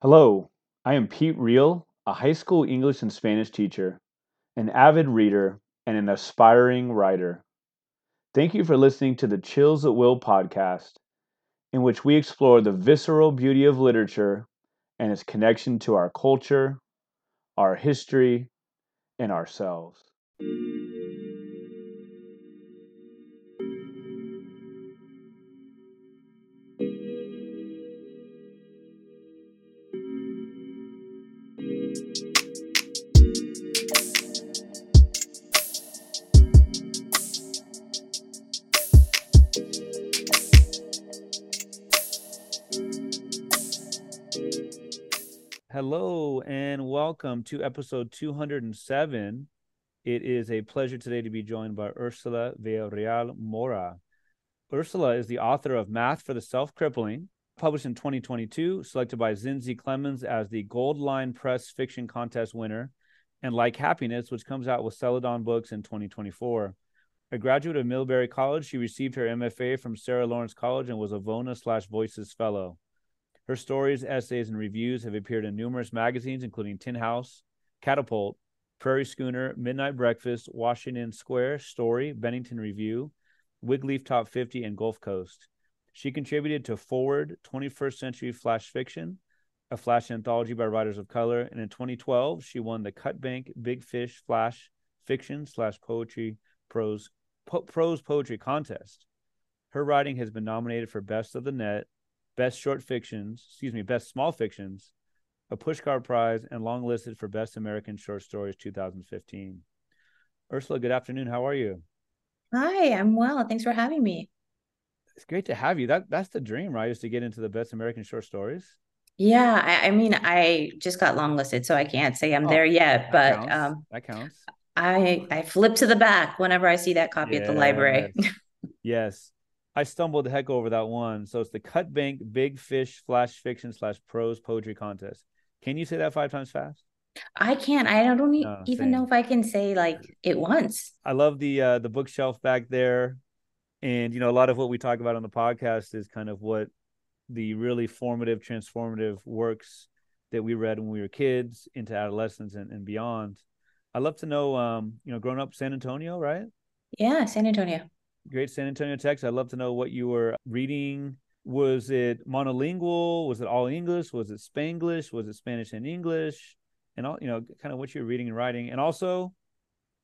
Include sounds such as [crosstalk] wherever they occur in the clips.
Hello, I am Pete Reel, a high school English and Spanish teacher, an avid reader, and an aspiring writer. Thank you for listening to the Chills at Will podcast, in which we explore the visceral beauty of literature and its connection to our culture, our history, and ourselves. Welcome to episode 207. It is a pleasure today to be joined by Ursula Villarreal Moura. Ursula is the author of Math for the Self Crippling, published in 2022, selected by Zinzi Clemmons as the Gold Line Press Fiction Contest winner, and Like Happiness, which comes out with Celadon Books in 2024. A graduate of Middlebury College, she received her MFA from Sarah Lawrence College and was a Vona slash Voices Fellow. Her stories, essays, and reviews have appeared in numerous magazines, including Tin House, Catapult, Prairie Schooner, Midnight Breakfast, Washington Square, Story, Bennington Review, Wigleaf Top 50, and Gulf Coast. She contributed to Forward, 21st Century Flash Fiction, a flash anthology by writers of color, and in 2012 she won the Cutbank Big Fish Flash Fiction slash Poetry Prose po- Prose Poetry Contest. Her writing has been nominated for Best of the Net, Best Short Fictions, excuse me, Best Small Fictions, a Pushcart Prize, and long listed for Best American Short Stories 2015. Ursula, good afternoon. How are you? Hi, I'm well. Thanks for having me. It's great to have you. That that's the dream, right? Is to get into the Best American Short Stories. Yeah, I, I mean, I just got longlisted, so I can't say I'm Oh, there yet, That but counts. um, that counts. I I flip to the back whenever I see that copy at the library. Yes. [laughs] Yes. I stumbled the heck over that one. So it's the Cut Bank Big Fish Flash Fiction slash Prose Poetry Contest. Can you say that five times fast? I can't. I don't e- No, even know if I can say like it once. I love the uh the bookshelf back there. And you know, a lot of what we talk about on the podcast is kind of what the really formative, transformative works that we read when we were kids into adolescence and, and beyond. I'd love to know um, you know, growing up San Antonio, right? Yeah, San Antonio. Great San Antonio, Texas. I'd love to know what you were reading. Was it monolingual? Was it all English? Was it Spanglish? Was it Spanish and English? And all, you know, kind of what you're reading and writing. And also,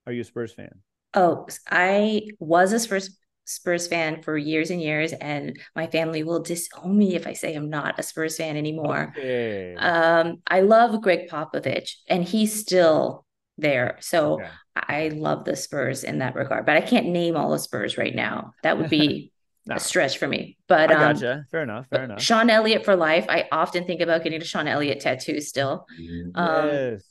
are you a Spurs fan? Oh, I was a Spurs Spurs fan for years and years, and my family will disown me if I say I'm not a Spurs fan anymore. Okay. Um, I love Gregg Popovich, and he's still there. So Okay. I love the Spurs in that regard, but I can't name all the Spurs right now. That would be [laughs] No. a stretch for me. But I um, gotcha. Fair enough. Fair enough. Sean Elliott for life. I often think about getting a Sean Elliott tattoo still. Um, yes.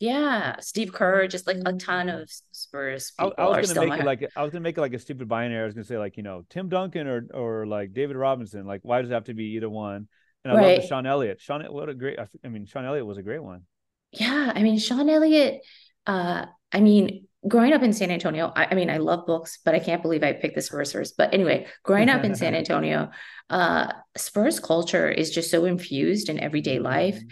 yeah, Steve Kerr, just like a ton of Spurs I, people I was gonna make it like I was gonna make it like a stupid binary. I was gonna say like you know Tim Duncan or or like David Robinson. Like why does it have to be either one? And I love the Sean Elliott. Sean, what a great. I mean, Sean Elliott was a great one. Yeah, I mean Sean Elliott. Uh, I mean, growing up in San Antonio, I, I mean, I love books, but I can't believe I picked the Spurs first. But anyway, growing up in San [laughs] Antonio, uh, Spurs culture is just so infused in everyday life. Mm-hmm.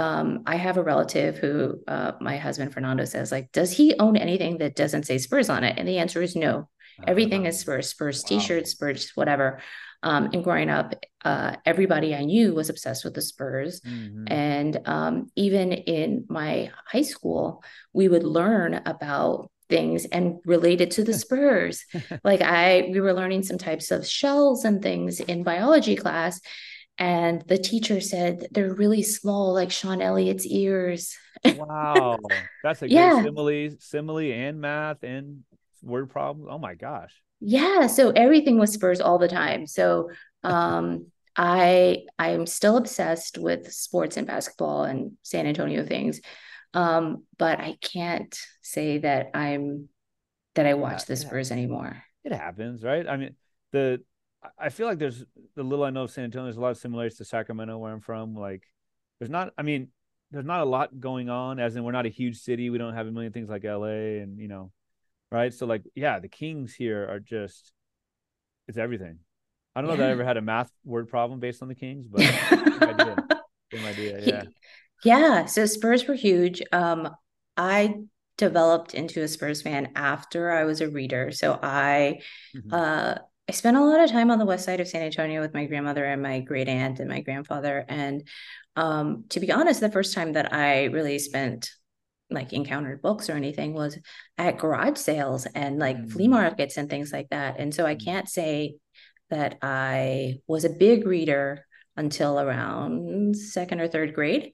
Um, I have a relative who, uh, my husband Fernando says, like, does he own anything that doesn't say Spurs on it? And the answer is no. Everything is Spurs, Spurs t-shirts, Spurs, whatever. Um, and growing up, uh, everybody I knew was obsessed with the Spurs. Mhm. And um, even in my high school, we would learn about things and related to the [laughs] Spurs. like I, we were learning some types of shells and things in biology class. And the teacher said they're really small, like Sean Elliott's ears. wow, [laughs] that's a Yeah. simile, simile, and math and word problems. Oh my gosh. Yeah, so everything was Spurs all the time. So um I I'm still obsessed with sports and basketball and San Antonio things. Um, but I can't say that I'm that I watch the yeah. Spurs anymore. It happens, right? I mean, the I feel like there's the little I know of San Antonio. There's a lot of similarities to Sacramento, where I'm from. Like, there's not. I mean, there's not a lot going on. As in, we're not a huge city. We don't have a million things like LA, and you know, right? So, like, yeah, the Kings here are just it's everything. I don't know that I ever had a math word problem based on the Kings, [laughs] but I think I did. Same idea. Yeah. Yeah. So Spurs were huge. Um, I developed into a Spurs fan after I was a reader. So I mm-hmm. uh I spent a lot of time on the west side of San Antonio with my grandmother and my great aunt and my grandfather. And um, to be honest, the first time that I really spent like encountered books or anything was at garage sales and like mm. flea markets and things like that. And so I mm. can't say that I was a big reader until around second or third grade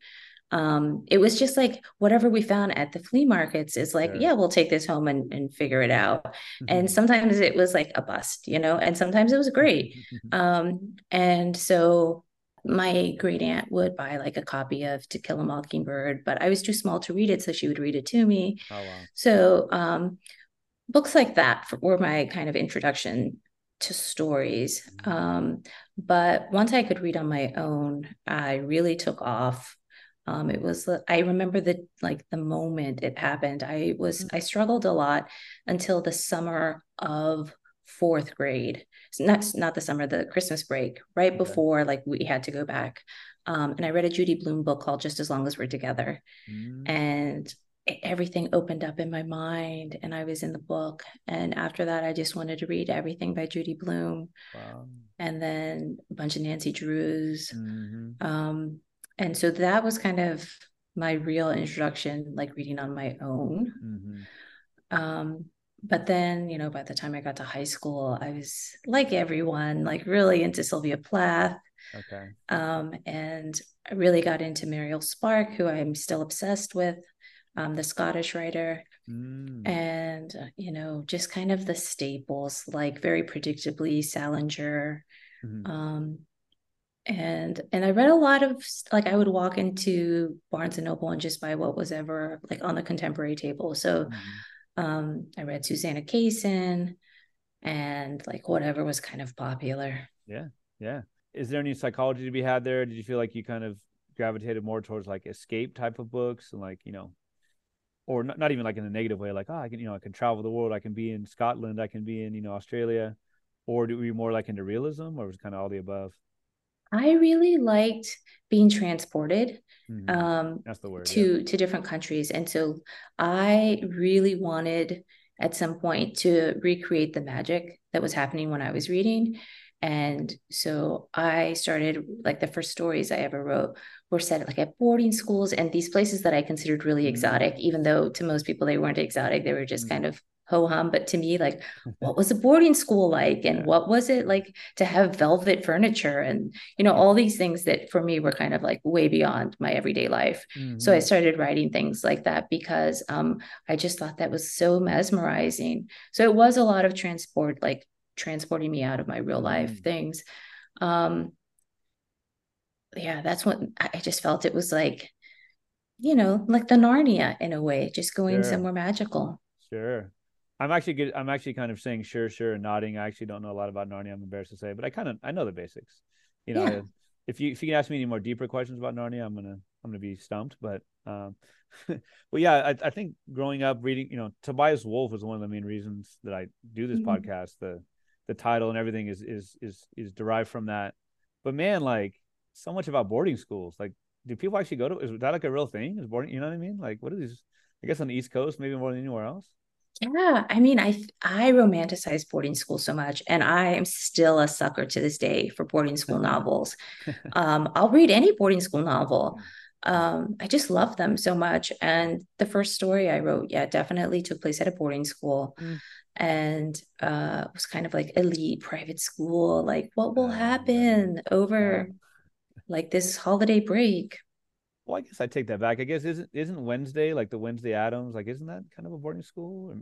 um, it was just like whatever we found at the flea markets is like, yeah, yeah we'll take this home and, and figure it out. Mm-hmm. And sometimes it was like a bust, you know, and sometimes it was great. um, and so my great aunt would buy like a copy of To Kill a Mockingbird, but I was too small to read it, so she would read it to me. Oh, wow. So um, books like that were my kind of introduction to stories. Mm-hmm. Um, but once I could read on my own, I really took off um, it was i remember the like the moment it happened i was mm-hmm. i struggled a lot until the summer of fourth grade not not the summer the christmas break right okay. before like we had to go back um, and i read a judy Blume book called just as long as we're together mm-hmm. and everything opened up in my mind and i was in the book and after that i just wanted to read everything by judy blume wow. and then a bunch of nancy drews mm-hmm. um, and so that was kind of my real introduction like reading on my own mm-hmm. um, but then you know by the time i got to high school i was like everyone like really into sylvia plath okay um, and i really got into muriel spark who i'm still obsessed with um, the scottish writer mm. and uh, you know just kind of the staples like very predictably salinger mm-hmm. um, and and I read a lot of like I would walk into Barnes and Noble and just buy what was ever like on the contemporary table. So mm-hmm. Um I read Susanna Kaysen and like whatever was kind of popular. Yeah. Yeah. Is there any psychology to be had there? Did you feel like you kind of gravitated more towards like escape type of books and like, you know, or not, not even like in a negative way, like, oh, I can, you know, I can travel the world, I can be in Scotland, I can be in, you know, Australia. Or do we more like into realism or was kind of all the above? I really liked being transported mm-hmm. um, word, to yeah. to different countries, and so I really wanted at some point to recreate the magic that was happening when I was reading. And so I started like the first stories I ever wrote were set like at boarding schools and these places that I considered really mm-hmm. exotic, even though to most people they weren't exotic. They were just mm-hmm. kind of ho hum. But to me, like, what was a boarding school like? And what was it like to have velvet furniture? And, you know, all these things that for me were kind of like way beyond my everyday life. Mm-hmm. So I mm-hmm. started writing things like that because um, I just thought that was so mesmerizing. So it was a lot of transport, like transporting me out of my real life mm-hmm. things. Um, yeah, that's what I just felt it was like, you know, like the Narnia in a way, just going somewhere magical. Sure. I'm actually good. I'm actually kind of saying sure, sure, and nodding. I actually don't know a lot about Narnia. I'm embarrassed to say, but I kind of I know the basics. You know, yeah. if you if you can ask me any more deeper questions about Narnia, I'm gonna I'm gonna be stumped. But um, [laughs] well, yeah, I, I think growing up reading, you know, Tobias Wolff was one of the main reasons that I do this mm-hmm. podcast. The the title and everything is is is is derived from that. But man, like so much about boarding schools. Like, do people actually go to? Is that like a real thing? Is boarding? You know what I mean? Like, what are these? I guess on the East Coast, maybe more than anywhere else. Yeah, I mean, I I romanticize boarding school so much, and I am still a sucker to this day for boarding school [laughs] novels. Um, I'll read any boarding school novel. Um, I just love them so much. And the first story I wrote, yeah, definitely took place at a boarding school, mm. and uh, was kind of like elite private school. Like, what will happen over like this holiday break? Well, I guess I take that back. I guess isn't isn't Wednesday like the Wednesday Addams? Like, isn't that kind of a boarding school? Or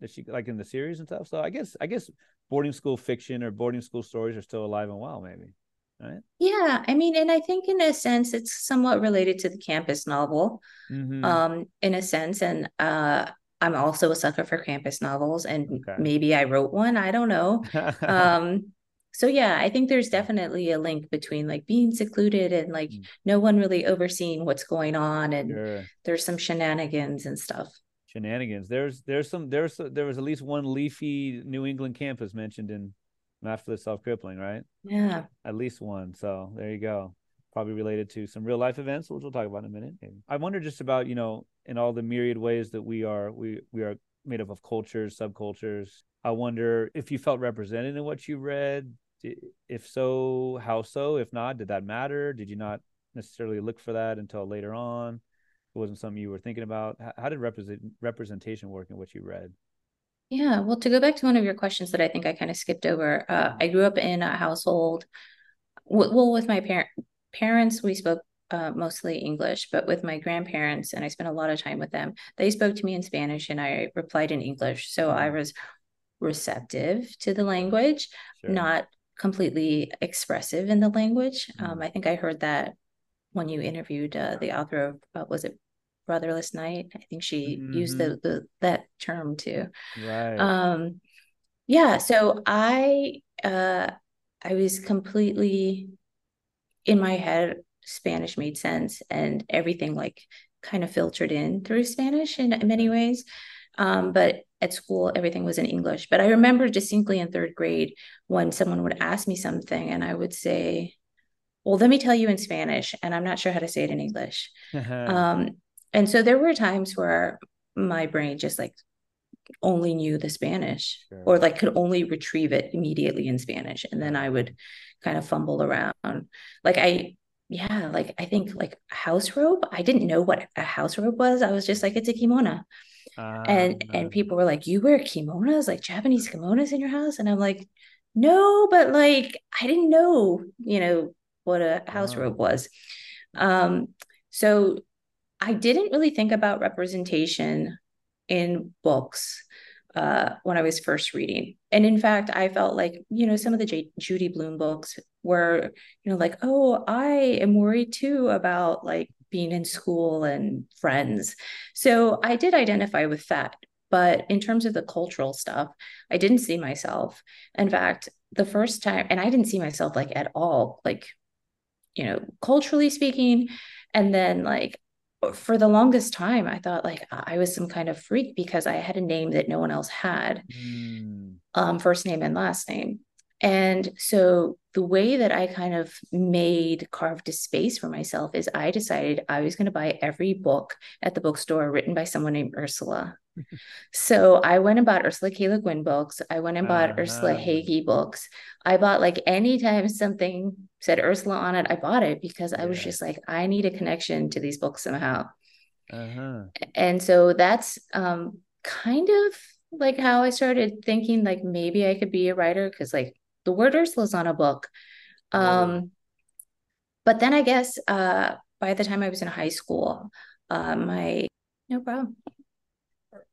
is she like in the series and stuff? So I guess I guess boarding school fiction or boarding school stories are still alive and well, maybe. Right? Yeah, I mean, and I think in a sense it's somewhat related to the campus novel, mm-hmm. um, in a sense. And uh, I'm also a sucker for campus novels, and okay. maybe I wrote one. I don't know. [laughs] um, so yeah i think there's definitely a link between like being secluded and like mm. no one really overseeing what's going on and sure. there's some shenanigans and stuff shenanigans there's there's some there's there was at least one leafy new england campus mentioned in math for the self crippling right yeah at least one so there you go probably related to some real life events, which we'll talk about in a minute. I wonder just about you know in all the myriad ways that we are we we are made up of cultures, subcultures. I wonder if you felt represented in what you read. If so, how so? If not, did that matter? Did you not necessarily look for that until later on? It wasn't something you were thinking about. How did represent representation work in what you read? Yeah, well, to go back to one of your questions that I think I kind of skipped over, uh, I grew up in a household. well, with my parent parents, we spoke uh, mostly English, but with my grandparents, and I spent a lot of time with them, they spoke to me in Spanish and I replied in English. So I mm-hmm. was receptive to the language, sure. not completely expressive in the language. Um, mm-hmm. I think I heard that when you interviewed uh, the author of, uh, was it Brotherless Night? I think she mm-hmm. used the, mm-hmm. the that term too. Right. Um, yeah. So I uh, I was completely in my head Spanish made sense and everything like kind of filtered in through Spanish in, in many ways. Um, but at school, everything was in English. But I remember distinctly in third grade when someone would ask me something and I would say, well, let me tell you in Spanish. And I'm not sure how to say it in English. um, and so there were times where my brain just like only knew the Spanish sure. or like could only retrieve it immediately in Spanish. And then I would kind of fumble around. Like I yeah, like I think like house robe. I didn't know what a house robe was. I was just like, it's a kimono. Uh, and and people were like, You wear kimonos, like Japanese kimonos in your house? And I'm like, No, but like I didn't know, you know, what a house robe was. Um, so I didn't really think about representation in books uh, when I was first reading. And in fact, I felt like, you know, some of the J- Judy Blume books were, you know, like, oh, I am worried too about like being in school and friends. So I did identify with that. But in terms of the cultural stuff, I didn't see myself. In fact, the first time, and I didn't see myself like at all, like, you know, culturally speaking. And then like for the longest time, I thought like I was some kind of freak because I had a name that no one else had, mm. um, first name and last name. And so the way that I kind of made carved a space for myself is I decided I was going to buy every book at the bookstore written by someone named Ursula. [laughs] so I went and bought Ursula K. Le Guin books. I went and bought uh-huh. Ursula Hegi books. I bought like anytime something said Ursula on it, I bought it because I was just like, I need a connection to these books somehow. Uh-huh. And so that's um, kind of like how I started thinking like maybe I could be a writer because like the word Ursula's on a book. Um, but then I guess uh, by the time I was in high school, uh, my no problem.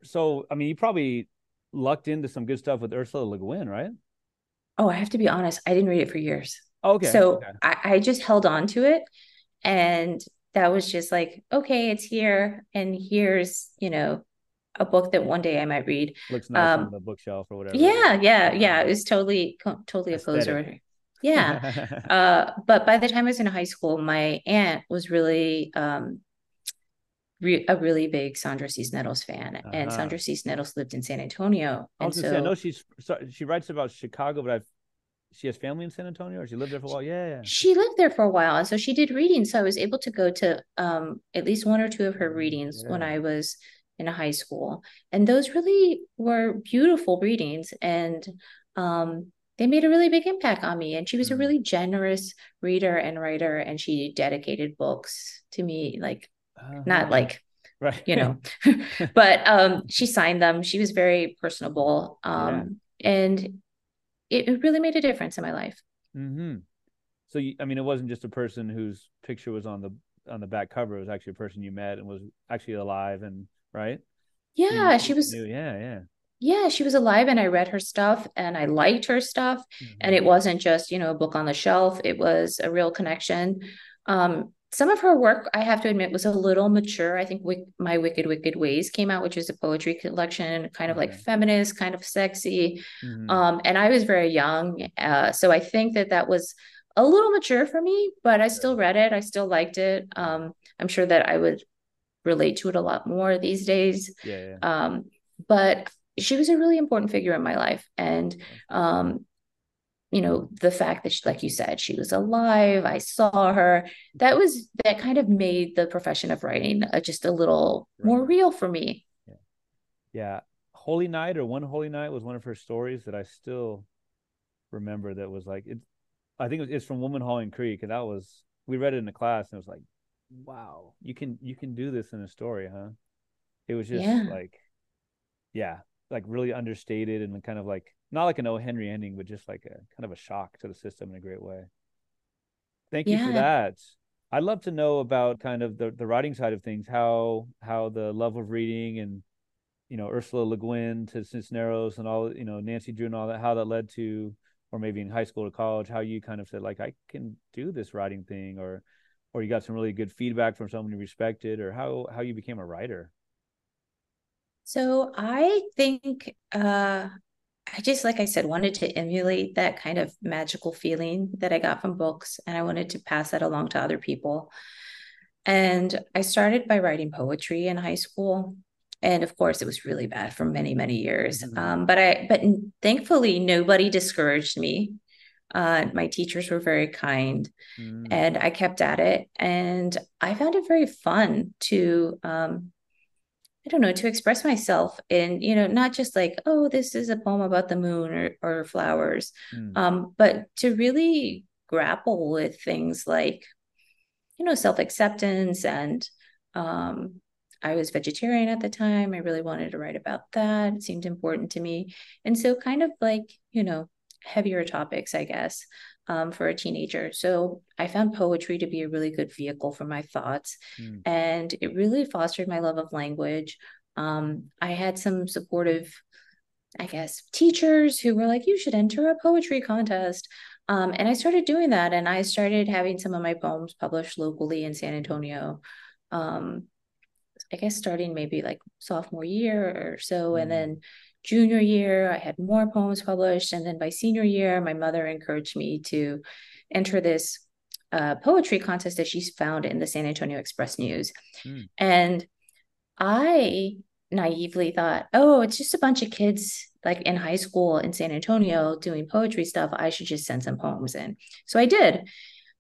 So I mean, you probably lucked into some good stuff with Ursula Le Guin, right? Oh, I have to be honest. I didn't read it for years. Okay. So okay. I, I just held on to it, and that was just like, okay, it's here, and here's you know a book that one day I might read. Looks nice um, on the bookshelf or whatever. Yeah, yeah, yeah. It was totally, totally a poser. Yeah. [laughs] uh, but by the time I was in high school, my aunt was really um, re- a really big Sandra Cisneros fan, uh-huh. and Sandra Cisneros lived in San Antonio. I was and so, say, I know she's she writes about Chicago, but I've she has family in San Antonio or she lived there for a while? Yeah, yeah. She lived there for a while. And so she did readings. So I was able to go to um, at least one or two of her readings yeah. when I was in high school. And those really were beautiful readings. And um, they made a really big impact on me. And she was a mm. really generous reader and writer. And she dedicated books to me, like, uh-huh. not like, right. you know, [laughs] [laughs] but um, she signed them. She was very personable. Um, yeah. And it, it, really made a difference in my life. Mm-hmm. So, you, I mean, it wasn't just a person whose picture was on the on the back cover. It was actually a person you met and was actually alive and right? Yeah, she was. Yeah, yeah. Yeah, she was alive and I read her stuff and I liked her stuff. Mm-hmm. And it wasn't just, you know, a book on the shelf, it was a real connection. Um, some of her work, I have to admit, was a little mature. I think My Wicked, Wicked Ways came out, which is a poetry collection, kind of okay. like feminist, kind of sexy. Mm-hmm. Um, and I was very young. Uh, so I think that that was a little mature for me, but I still read it. I still liked it. Um, I'm sure that I would relate to it a lot more these days. Yeah, yeah. Um, but she was a really important figure in my life. And um, you know the fact that she, like you said she was alive i saw her that was that kind of made the profession of writing uh, just a little right. more real for me yeah. yeah holy night or one holy night was one of her stories that i still remember that was like it i think it's from woman hollering creek and that was we read it in the class and it was like wow you can you can do this in a story huh it was just yeah. like yeah like really understated and kind of like not like an O. Henry ending, but just like a kind of a shock to the system in a great way. Thank you for that. I'd love to know about kind of the, the writing side of things, how how the love of reading and you know Ursula Le Guin to Cisneros and all you know Nancy Drew and all that, how that led to, or maybe in high school or college, how you kind of said like I can do this writing thing, or or you got some really good feedback from someone you respected, or how how you became a writer. So I think uh, I just, like I said, wanted to emulate that kind of magical feeling that I got from books, and I wanted to pass that along to other people. And I started by writing poetry in high school. And of course, it was really bad for many, many years. Mm-hmm. Um, but I, but thankfully, nobody discouraged me. Uh, my teachers were very kind, mm. and I kept at it. And I found it very fun to um, I don't know, to express myself in, you know, not just like, oh, this is a poem about the moon or, or flowers, mm. um, but to really grapple with things like, you know, self acceptance. And um, I was vegetarian at the time. I really wanted to write about that. It seemed important to me. And so, kind of like, you know, heavier topics, I guess um, for a teenager. So I found poetry to be a really good vehicle for my thoughts. Mm. And it really fostered my love of language. Um, I had some supportive, I guess, teachers who were like, you should enter a poetry contest. Um, and I started doing that. And I started having some of my poems published locally in San Antonio. Um, I guess starting maybe like sophomore year or so. Mm. And then junior year, I had more poems published. And then by senior year, my mother encouraged me to enter this uh, poetry contest that she found in the San Antonio Express News. Mm. And I naively thought, oh, it's just a bunch of kids like in high school in San Antonio doing poetry stuff. I should just send some poems in. So I did.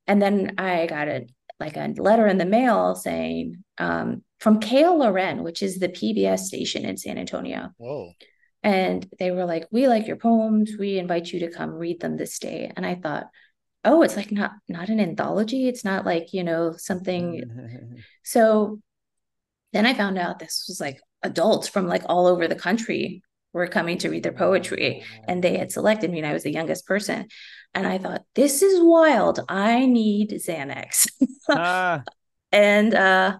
And then I got a like a letter in the mail saying um, from KLRN, which is the PBS station in San Antonio. Whoa and they were like we like your poems. We invite you to come read them this day. And i thought oh it's like not not an anthology. It's not like you know something [laughs] so then i found out this was like adults from like all over the country were coming to read their poetry and they had selected me and i was the youngest person. And i thought this is wild. I need xanax. Ah. [laughs] and uh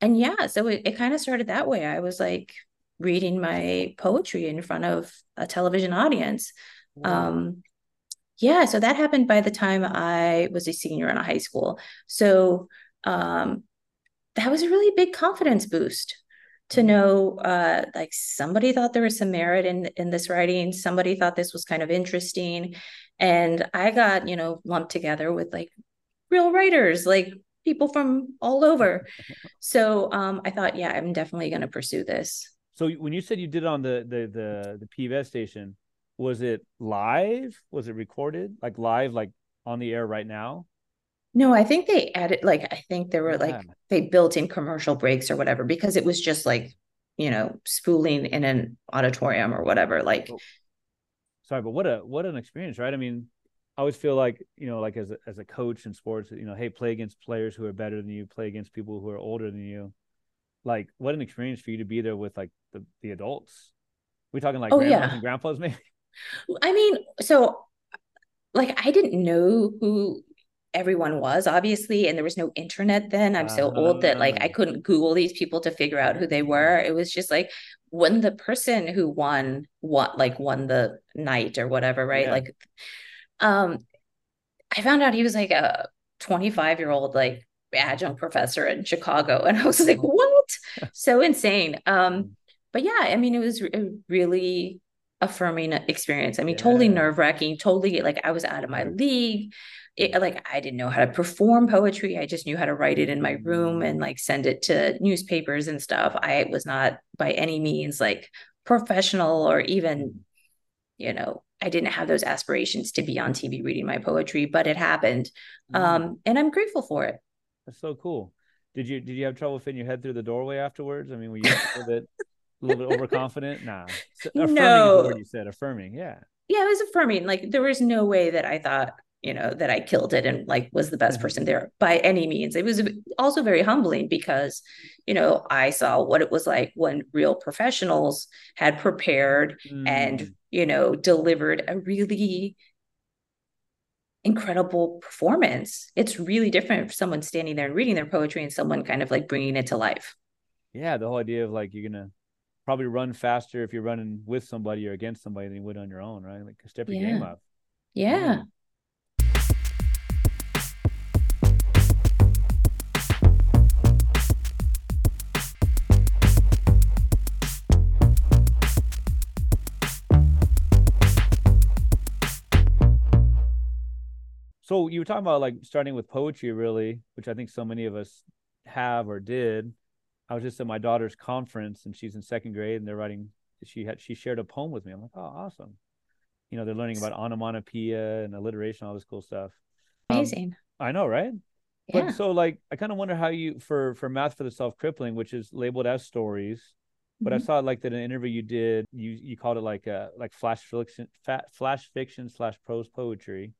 and yeah so it, it kind of started that way. I was like reading my poetry in front of a television audience. Wow. Um, yeah, so that happened by the time I was a senior in a high school. So um, that was a really big confidence boost to mm-hmm. know uh, like somebody thought there was some merit in in this writing somebody thought this was kind of interesting and i got you know lumped together with like real writers like people from all over [laughs] so um, i thought yeah i'm definitely going to pursue this so when you said you did it on the the the the PBS station, was it live? Was it recorded? Like live, like on the air right now? No, I think they added like I think there were yeah. like they built in commercial breaks or whatever because it was just like you know spooling in an auditorium or whatever. Like, oh. sorry, but what a what an experience, right? I mean, I always feel like you know, like as a, as a coach in sports, you know, hey, play against players who are better than you, play against people who are older than you like what an experience for you to be there with like the, the adults we talking like oh, grandmas yeah. and grandpas [laughs] maybe i mean so like i didn't know who everyone was obviously and there was no internet then i'm uh, so old that like i ah. couldn't google these people to figure out who they were it was just like when the person who won what like won the night or whatever right yeah. like um i found out he was like a 25 year old like adjunct professor in Chicago. And I was like, what? So insane. Um, but yeah, I mean, it was a really affirming experience. I mean, yeah. totally nerve wracking, totally like I was out of my league. It, like I didn't know how to perform poetry. I just knew how to write it in my room and like send it to newspapers and stuff. I was not by any means like professional or even, you know, I didn't have those aspirations to be on TV reading my poetry, but it happened. Mm. Um, and I'm grateful for it. That's so cool. Did you did you have trouble fitting your head through the doorway afterwards? I mean, were you a little bit a little bit overconfident? Nah. [laughs] Affirming No. word you said. Affirming, yeah. Yeah, it was affirming. Like there was no way that I thought, you know, that I killed it and like was the best Mhm. person there by any means. It was also very humbling because, you know, I saw what it was like when real professionals had prepared Mm. and you know delivered a really incredible performance. It's really different someone standing there and reading their poetry and someone kind of like bringing it to life. Yeah, the whole idea of like you're gonna probably run faster if you're running with somebody or against somebody than you would on your own, right? Like step your game up. yeah So you were talking about like starting with poetry, really, which I think so many of us have or did. I was just at my daughter's conference, and she's in second grade, and they're writing. She had she shared a poem with me. I'm like, oh, awesome. You know, they're learning about onomatopoeia and alliteration, all this cool stuff. Um, amazing I know, right? yeah But so like I kind of wonder how you for for math for the self crippling, which is labeled as stories. But I Mhm. saw like that in an interview you did, you you called it like a like flash fiction, flash fiction slash prose poetry.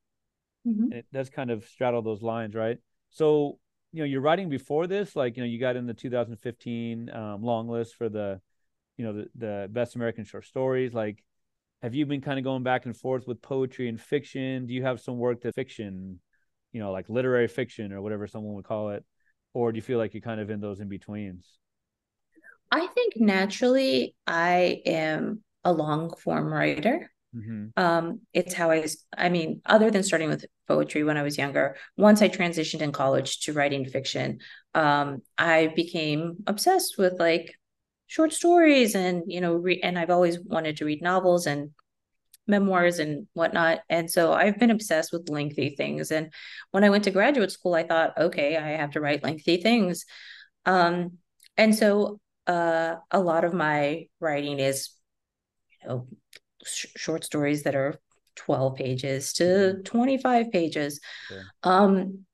Mhm. And it does kind of straddle those lines, right? So you know, you're writing before this, like you know, you got in the 2015 um, long list for the, you know, the the best American short stories. Like, have you been kind of going back and forth with poetry and fiction? Do you have some work that fiction, you know, like literary fiction or whatever someone would call it, or do you feel like you're kind of in those in betweens? i think naturally i am a long form writer Mm-hmm. um it's how I, I mean other than starting with poetry when i was younger once i transitioned in college to writing fiction um i became obsessed with like short stories and you know re- and i've always wanted to read novels and memoirs and whatnot. And so i've been obsessed with lengthy things. And when i went to graduate school i thought okay i have to write lengthy things. Um and so uh a lot of my writing is you know sh- short stories that are 12 pages to 25 pages Sure. um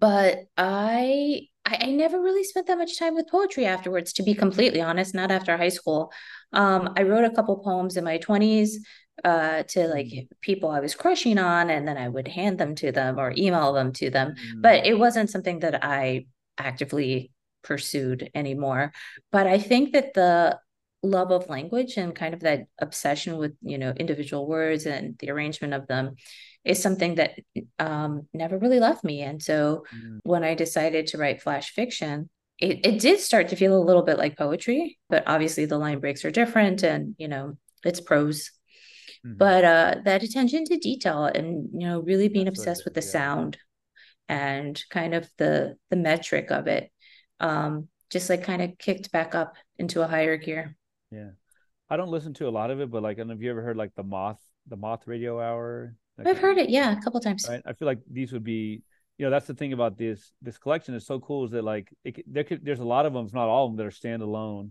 but I, I I never really spent that much time with poetry afterwards to be completely honest not after high school um I wrote a couple poems in my 20s uh to like people I was crushing on and then I would hand them to them or email them to them Mm. but it wasn't something that I actively pursued anymore. But I think that the love of language and kind of that obsession with, you know, individual words and the arrangement of them is something that um, never really left me. And so Mm. when I decided to write flash fiction, it, it did start to feel a little bit like poetry, but obviously the line breaks are different and, you know, it's prose Mhm. but uh that attention to detail and you know really being obsessed with the yeah. sound and kind of the the metric of it um just like kind of kicked back up into a higher gear Yeah. I don't listen to a lot of it, but like, I don't know if you ever heard like the Moth, the Moth Radio Hour. That i've heard it yeah a couple times Right. I feel like these would be, you know, that's the thing about this this collection is so cool is that like it, there could there's a lot of them, if not all of them, that are standalone,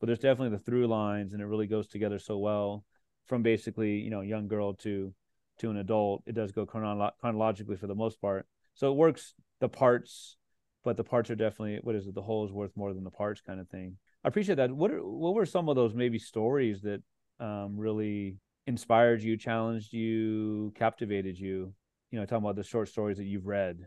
but there's definitely the through lines, and it really goes together so well from basically you know young girl to to an adult. It does go chronolo- chronologically for the most part, so it works the parts, but the parts are definitely what is it? The whole is worth more than the parts kind of thing. I appreciate that. What are, what were some of those maybe stories that um, really inspired you, challenged you, captivated you? You know, talking about the short stories that you've read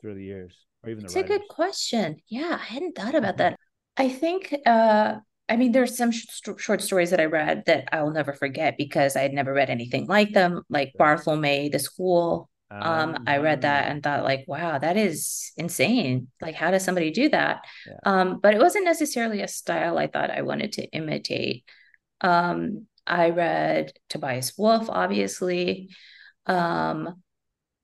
through the years, or even it's the It's a good question yeah i hadn't thought about Mhm. that i think uh I mean, there's some sh- short stories that I read that I will never forget because I had never read anything like them, like. Barthelme, The School, um i read that Ah, and thought like wow that is insane. Like how does somebody do that? Yeah. um but it wasn't necessarily a style i thought i wanted to imitate. Um i read tobias wolff obviously. Um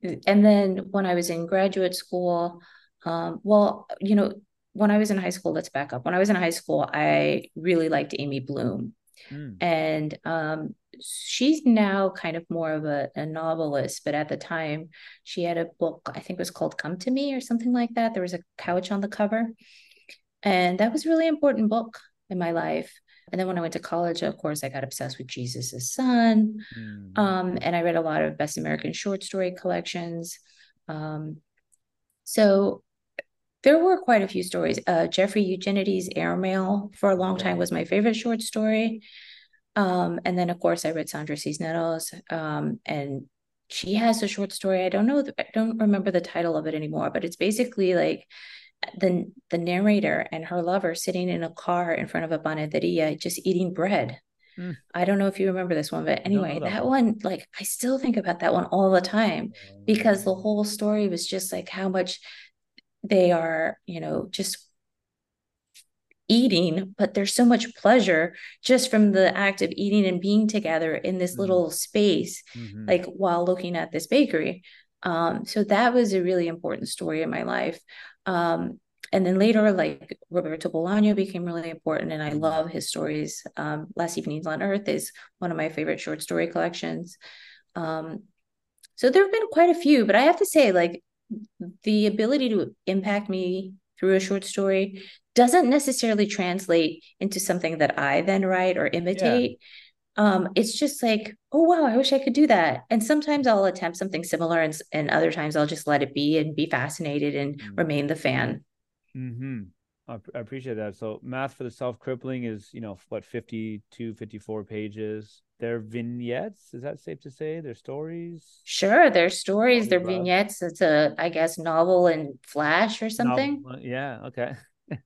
and then when i was in graduate school um well you know when i was in high school let's back up. When i was in high school i really liked amy bloom mm, and um, she's now kind of more of a, a novelist but at the time she had a book i think it was called come to me or something like that there was a couch on the cover and that was a really important book in my life And then when I went to college, of course, I got obsessed with Jesus' son. Mm-hmm. Um, and I read a lot of Best American short story collections. Um, so there were quite a few stories. Uh, Jeffrey Eugenides' Airmail for a long time was my favorite short story. Um, and then, of course, I read Sandra Cisneros, um, and she has a short story. I don't know, I don't remember the title of it anymore, but it's basically like the the narrator and her lover sitting in a car in front of a panaderia just eating bread. Mm. I don't know if you remember this one, but anyway, that, that one. one, like I still think about that one all the time because the whole story was just like how much they are, you know, just eating, but there's so much pleasure just from the act of eating and being together in this mm-hmm. little space, mm-hmm. like while looking at this bakery. Um, so that was a really important story in my life. Um, and then later, like Roberto Bolaño became really important, and I love his stories. Um, Last Evenings on Earth is one of my favorite short story collections. Um, so there have been quite a few, but I have to say, like the ability to impact me through a short story doesn't necessarily translate into something that I then write or imitate. Yeah. Um, it's just like, oh wow, I wish I could do that. And sometimes I'll attempt something similar, and and other times I'll just let it be and be fascinated and mm-hmm. remain the fan. Hmm. I, appreciate that. So, math for the self crippling is you know what 52, 54 pages. They're vignettes. Is that safe to say? They're stories. Sure, they're stories. They're vignettes. It's a, I guess, novel and flash or something. Novel, yeah. Okay [laughs]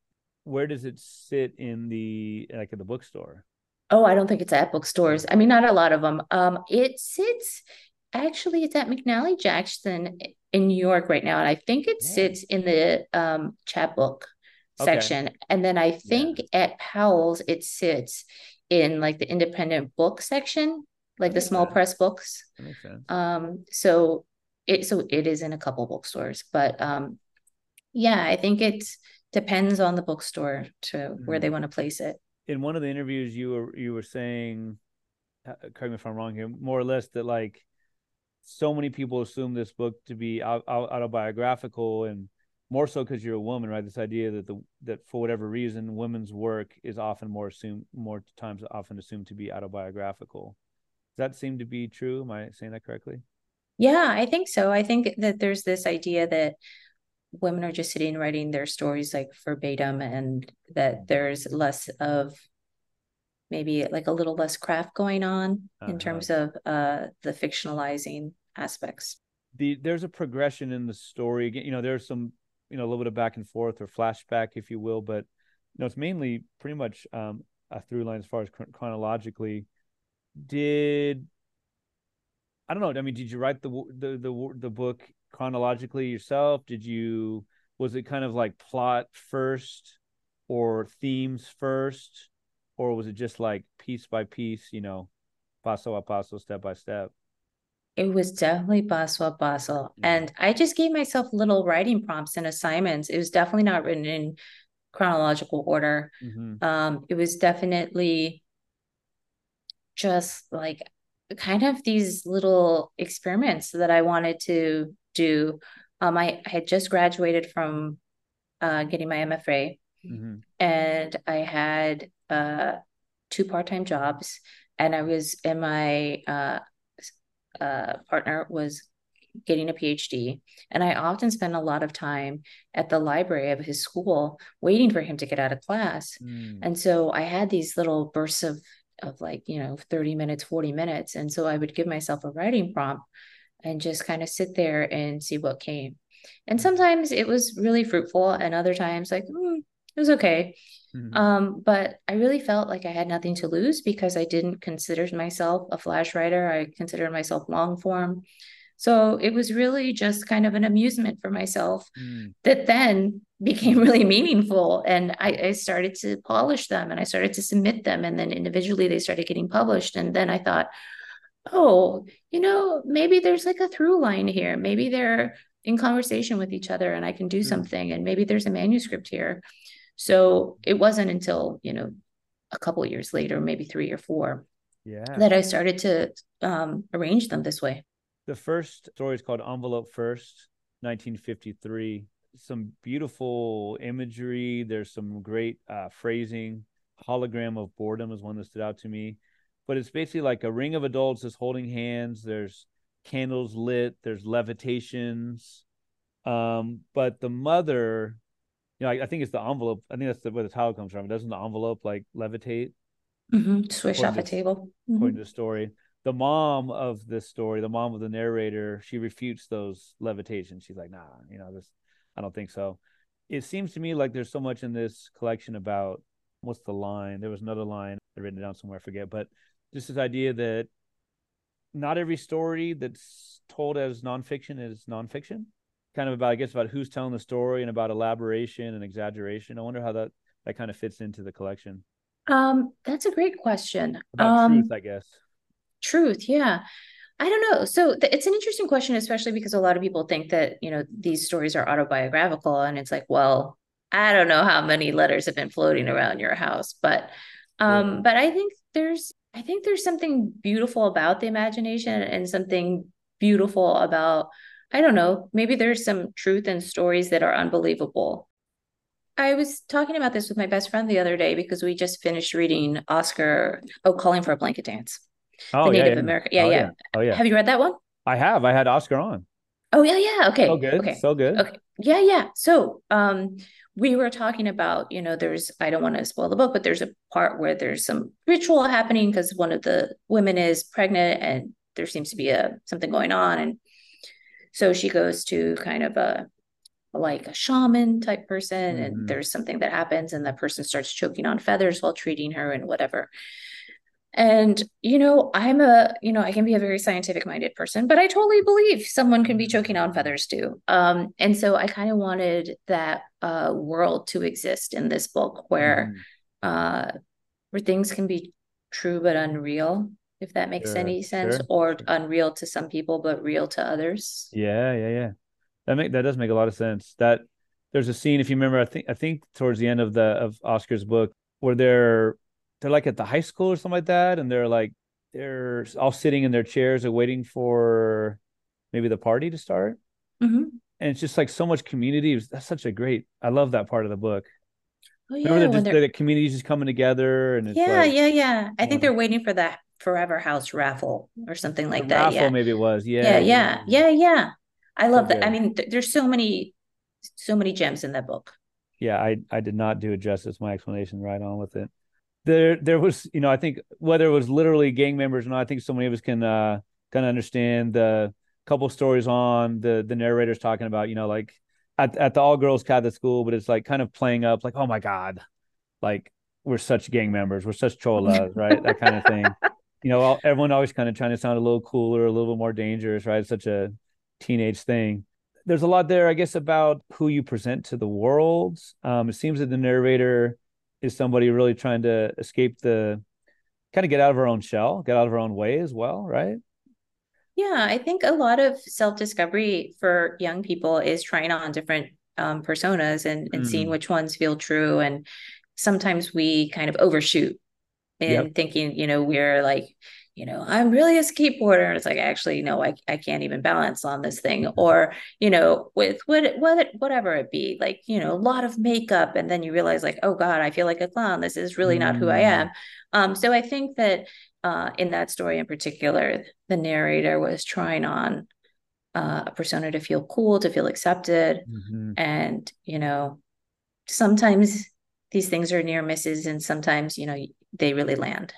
where does it sit in the like in the bookstore? Oh, I don't think it's at bookstores. I mean, not a lot of them. Um, it sits actually it's at McNally Jackson in New York right now, and I think it sits in the um chapbook section, okay. and then I think yeah. at Powell's it sits in like the independent book section, like the small sense. press books. Um, so it so it is in a couple bookstores, but um, yeah, I think it depends on the bookstore to mm-hmm. where they want to place it. In one of the interviews, you were you were saying, uh, correct me if I'm wrong here, more or less that like so many people assume this book to be autobiographical and more so because you're a woman, right? This idea that the that for whatever reason, women's work is often more assumed more times often assumed to be autobiographical. Does that seem to be true? Am I saying that correctly? Yeah, I think so. I think that there's this idea that women are just sitting writing their stories like verbatim and that there's less of maybe like a little less craft going on uh-huh. in terms of uh the fictionalizing aspects the there's a progression in the story you know there's some you know a little bit of back and forth or flashback if you will but you know it's mainly pretty much um a through line as far as chronologically did I don't know. I mean, did you write the the the, the book chronologically yourself? Did you was it kind of like plot first or themes first or was it just like piece by piece, you know, paso a paso, step by step? It was definitely paso a paso. And I just gave myself little writing prompts and assignments. It was definitely not written in chronological order. Mm-hmm. Um, it was definitely just like kind of these little experiments that I wanted to do. Um, I, I had just graduated from uh, getting my MFA, mm-hmm. and I had uh, two part time jobs, and I was in my uh, uh, partner was getting a PhD, and I often spent a lot of time at the library of his school waiting for him to get out of class, mm. and so I had these little bursts of of like you know 30 minutes 40 minutes and so i would give myself a writing prompt and just kind of sit there and see what came. And mm-hmm. sometimes it was really fruitful, and other times, like, mm, it was okay. Mm-hmm. Um, but I really felt like I had nothing to lose because I didn't consider myself a flash writer. I considered myself long form. So it was really just kind of an amusement for myself mm. that then became [laughs] really meaningful. And I, I, started to polish them and I started to submit them. And then individually they started getting published. And then I thought, oh, you know, maybe there's like a through line here. Maybe they're in conversation with each other and I can do mm-hmm. something. And maybe there's a manuscript here. So it wasn't until, you know, a couple years later, maybe three or four, yeah, that I started to um, arrange them this way. The first story is called Envelope First, 1953. Some beautiful imagery. There's some great uh, phrasing hologram of boredom is one that stood out to me. But it's basically like a ring of adults is holding hands. There's candles lit. There's levitations. Um, but the mother, you know, I, I, think it's the envelope. I think that's the, where the title comes from. Doesn't the envelope like levitate? Mm-hmm. Swish off a table. Mm-hmm. According to the story, the mom of this story, the mom of the narrator, she refutes those levitations. She's like, "Nah, you know, this, I don't think so." It seems to me like there's so much in this collection about what's the line? There was another line I written it down somewhere, I forget, but just this idea that not every story that's told as nonfiction is nonfiction. Kind of about, I guess, about who's telling the story and about elaboration and exaggeration. I wonder how that that kind of fits into the collection. Um, that's a great question. About um, truth, I guess. Truth, yeah. I don't know. So th- it's an interesting question, especially because a lot of people think that you know these stories are autobiographical, and it's like, well, I don't know how many letters have been floating around your house, but um, yeah. but I think there's I think there's something beautiful about the imagination and something beautiful about I don't know, maybe there's some truth in stories that are unbelievable. I was talking about this with my best friend the other day because we just finished reading Oscar Oh Calling for a Blanket Dance. Oh, the Native yeah, yeah. American. Yeah, oh, yeah, yeah. Oh yeah. Have you read that one? I have. I had Oscar on. Oh yeah, yeah. Okay. So good. Okay. So good. Okay. Yeah, yeah. So um we were talking about, you know, there's, I don't want to spoil the book, but there's a part where there's some ritual happening because one of the women is pregnant and there seems to be a something going on. And so she goes to kind of a like a shaman type person, mm-hmm. and there's something that happens, and the person starts choking on feathers while treating her and whatever. And, you know, I'm a, you know, I can be a very scientific minded person, but I totally believe someone can be choking on feathers too. Um, and so I kind of wanted that uh, world to exist in this book where, mm. uh, where things can be true but unreal, if that makes sure, any sense, sure. or unreal to some people but real to others. Yeah, yeah, yeah. That make that does make a lot of sense. That there's a scene, if you remember, I think I think towards the end of the of Oscar's book, where they're they're like at the high school or something like that, and they're like they're all sitting in their chairs and waiting for maybe the party to start. Mm-hmm. And it's just like so much community. That's such a great. I love that part of the book. Oh, yeah, Remember just, the communities just coming together and yeah, like, yeah, yeah. I think they're waiting for that Forever House raffle or something like that. Raffle, yeah, maybe it was. yeah, Yeah, yeah, yeah, yeah. I love that. I mean, th- there's so many, so many gems in that book. Yeah, I I did not do it justice. My explanation right on with it there there was you know I think whether it was literally gang members or not, I think so many of us can uh kind of understand the couple stories on the the narrators talking about you know like at at the all girls Catholic school, but it's like kind of playing up like oh my god, like we're such gang members, we're such cholas, right? That kind of thing. [laughs] You know, everyone always kind of trying to sound a little cooler, a little bit more dangerous, right? It's such a teenage thing. There's a lot there, I guess, about who you present to the world. Um, it seems that the narrator is somebody really trying to escape the kind of get out of her own shell, get out of her own way as well, right? Yeah, I think a lot of self discovery for young people is trying on different um, personas and, and mm. seeing which ones feel true. And sometimes we kind of overshoot in yep. thinking, you know, we're like, you know, I'm really a skateboarder. And it's like, actually, no, I, I can't even balance on this thing. Mm-hmm. Or, you know, with what, what, whatever it be, like, you know, a lot of makeup. And then you realize, like, oh God, I feel like a clown. This is really not who I am. Mm. Um, so I think that uh, in that story in particular, the narrator was trying on uh, a persona to feel cool, to feel accepted. Mm-hmm. And, you know, sometimes these things are near misses and sometimes, you know, they really land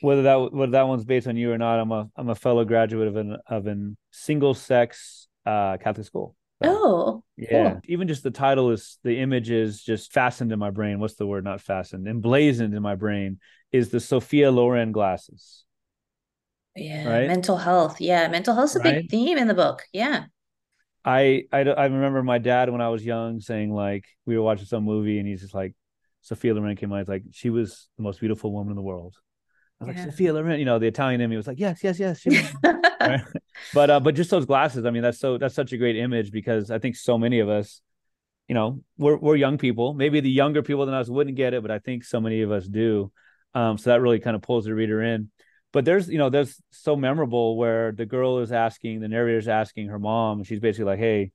whether that whether that one's based on you or not, I'm a I'm a fellow graduate of an of an single sex uh, Catholic school. So, oh, yeah. Cool. Even just the title is the image is just fastened in my brain. What's the word? Not fastened, emblazoned in my brain is the Sophia Loren glasses. Yeah, right? mental health. Yeah, mental health is a right? big theme in the book. Yeah. I, I I remember my dad when I was young saying like we were watching some movie and he's just like Sophia Loren came on. It's like she was the most beautiful woman in the world. I was yeah. like, Sophia Loren, you know, the Italian in me was like, yes, yes, yes. [laughs] right? But uh, but just those glasses, I mean, that's so that's such a great image because I think so many of us, you know, we're we're young people. Maybe the younger people than us wouldn't get it, but I think so many of us do. Um, so that really kind of pulls the reader in. But there's, you know, there's so memorable where the girl is asking, the narrator's asking her mom, she's basically like, Hey,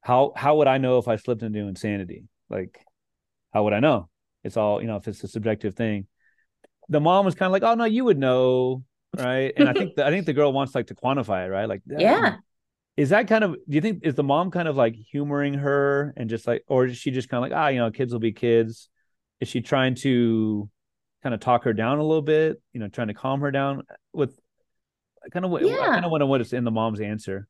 how how would I know if I slipped into insanity? Like, how would I know? It's all you know if it's a subjective thing. The mom was kind of like oh no you would know right? And i think the, i think the girl wants like to quantify it right? Like yeah. is that kind of do you think is the mom kind of like humoring her and just like or is she just kind of like ah you know kids will be kids. Is she trying to kind of talk her down a little bit you know trying to calm her down with kind of what yeah. I kind of wonder what is in the mom's answer.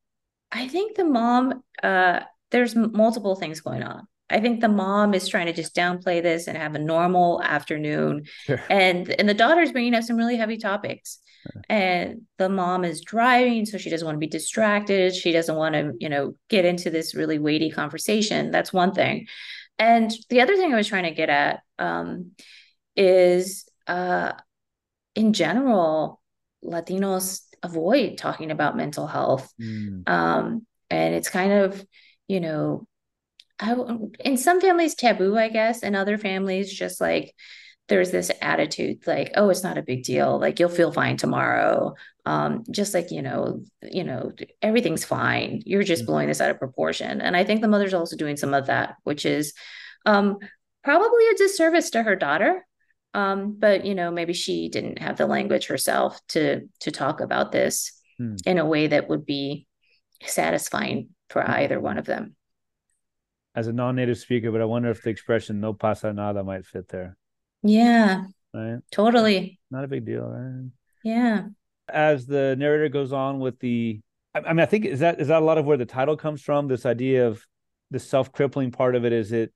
I think the mom, uh, there's multiple things going on. I think the mom is trying to just downplay this and have a normal afternoon, sure. and and the daughter's bringing up some really heavy topics, sure. and the mom is driving, so she doesn't want to be distracted. She doesn't want to, you know, get into this really weighty conversation. That's one thing, and the other thing I was trying to get at um, is, uh, in general, Latinos avoid talking about mental health. Mm. Um, and it's kind of, you know, I, in some families taboo, I guess, and other families just like there's this attitude like, oh, it's not a big deal. Like you'll feel fine tomorrow. Um, just like, you know, you know, everything's fine. You're just mm. blowing this out of proportion. And I think the mother's also doing some of that, which is um, probably a disservice to her daughter um, but you know maybe she didn't have the language herself to to talk about this hmm. in a way that would be satisfying for hmm. either one of them as a non-native speaker but i wonder if the expression no pasa nada might fit there yeah right totally not a big deal right yeah as the narrator goes on with the I mean, I think is that is that a lot of where the title comes from. This idea of the self crippling part of it. Is it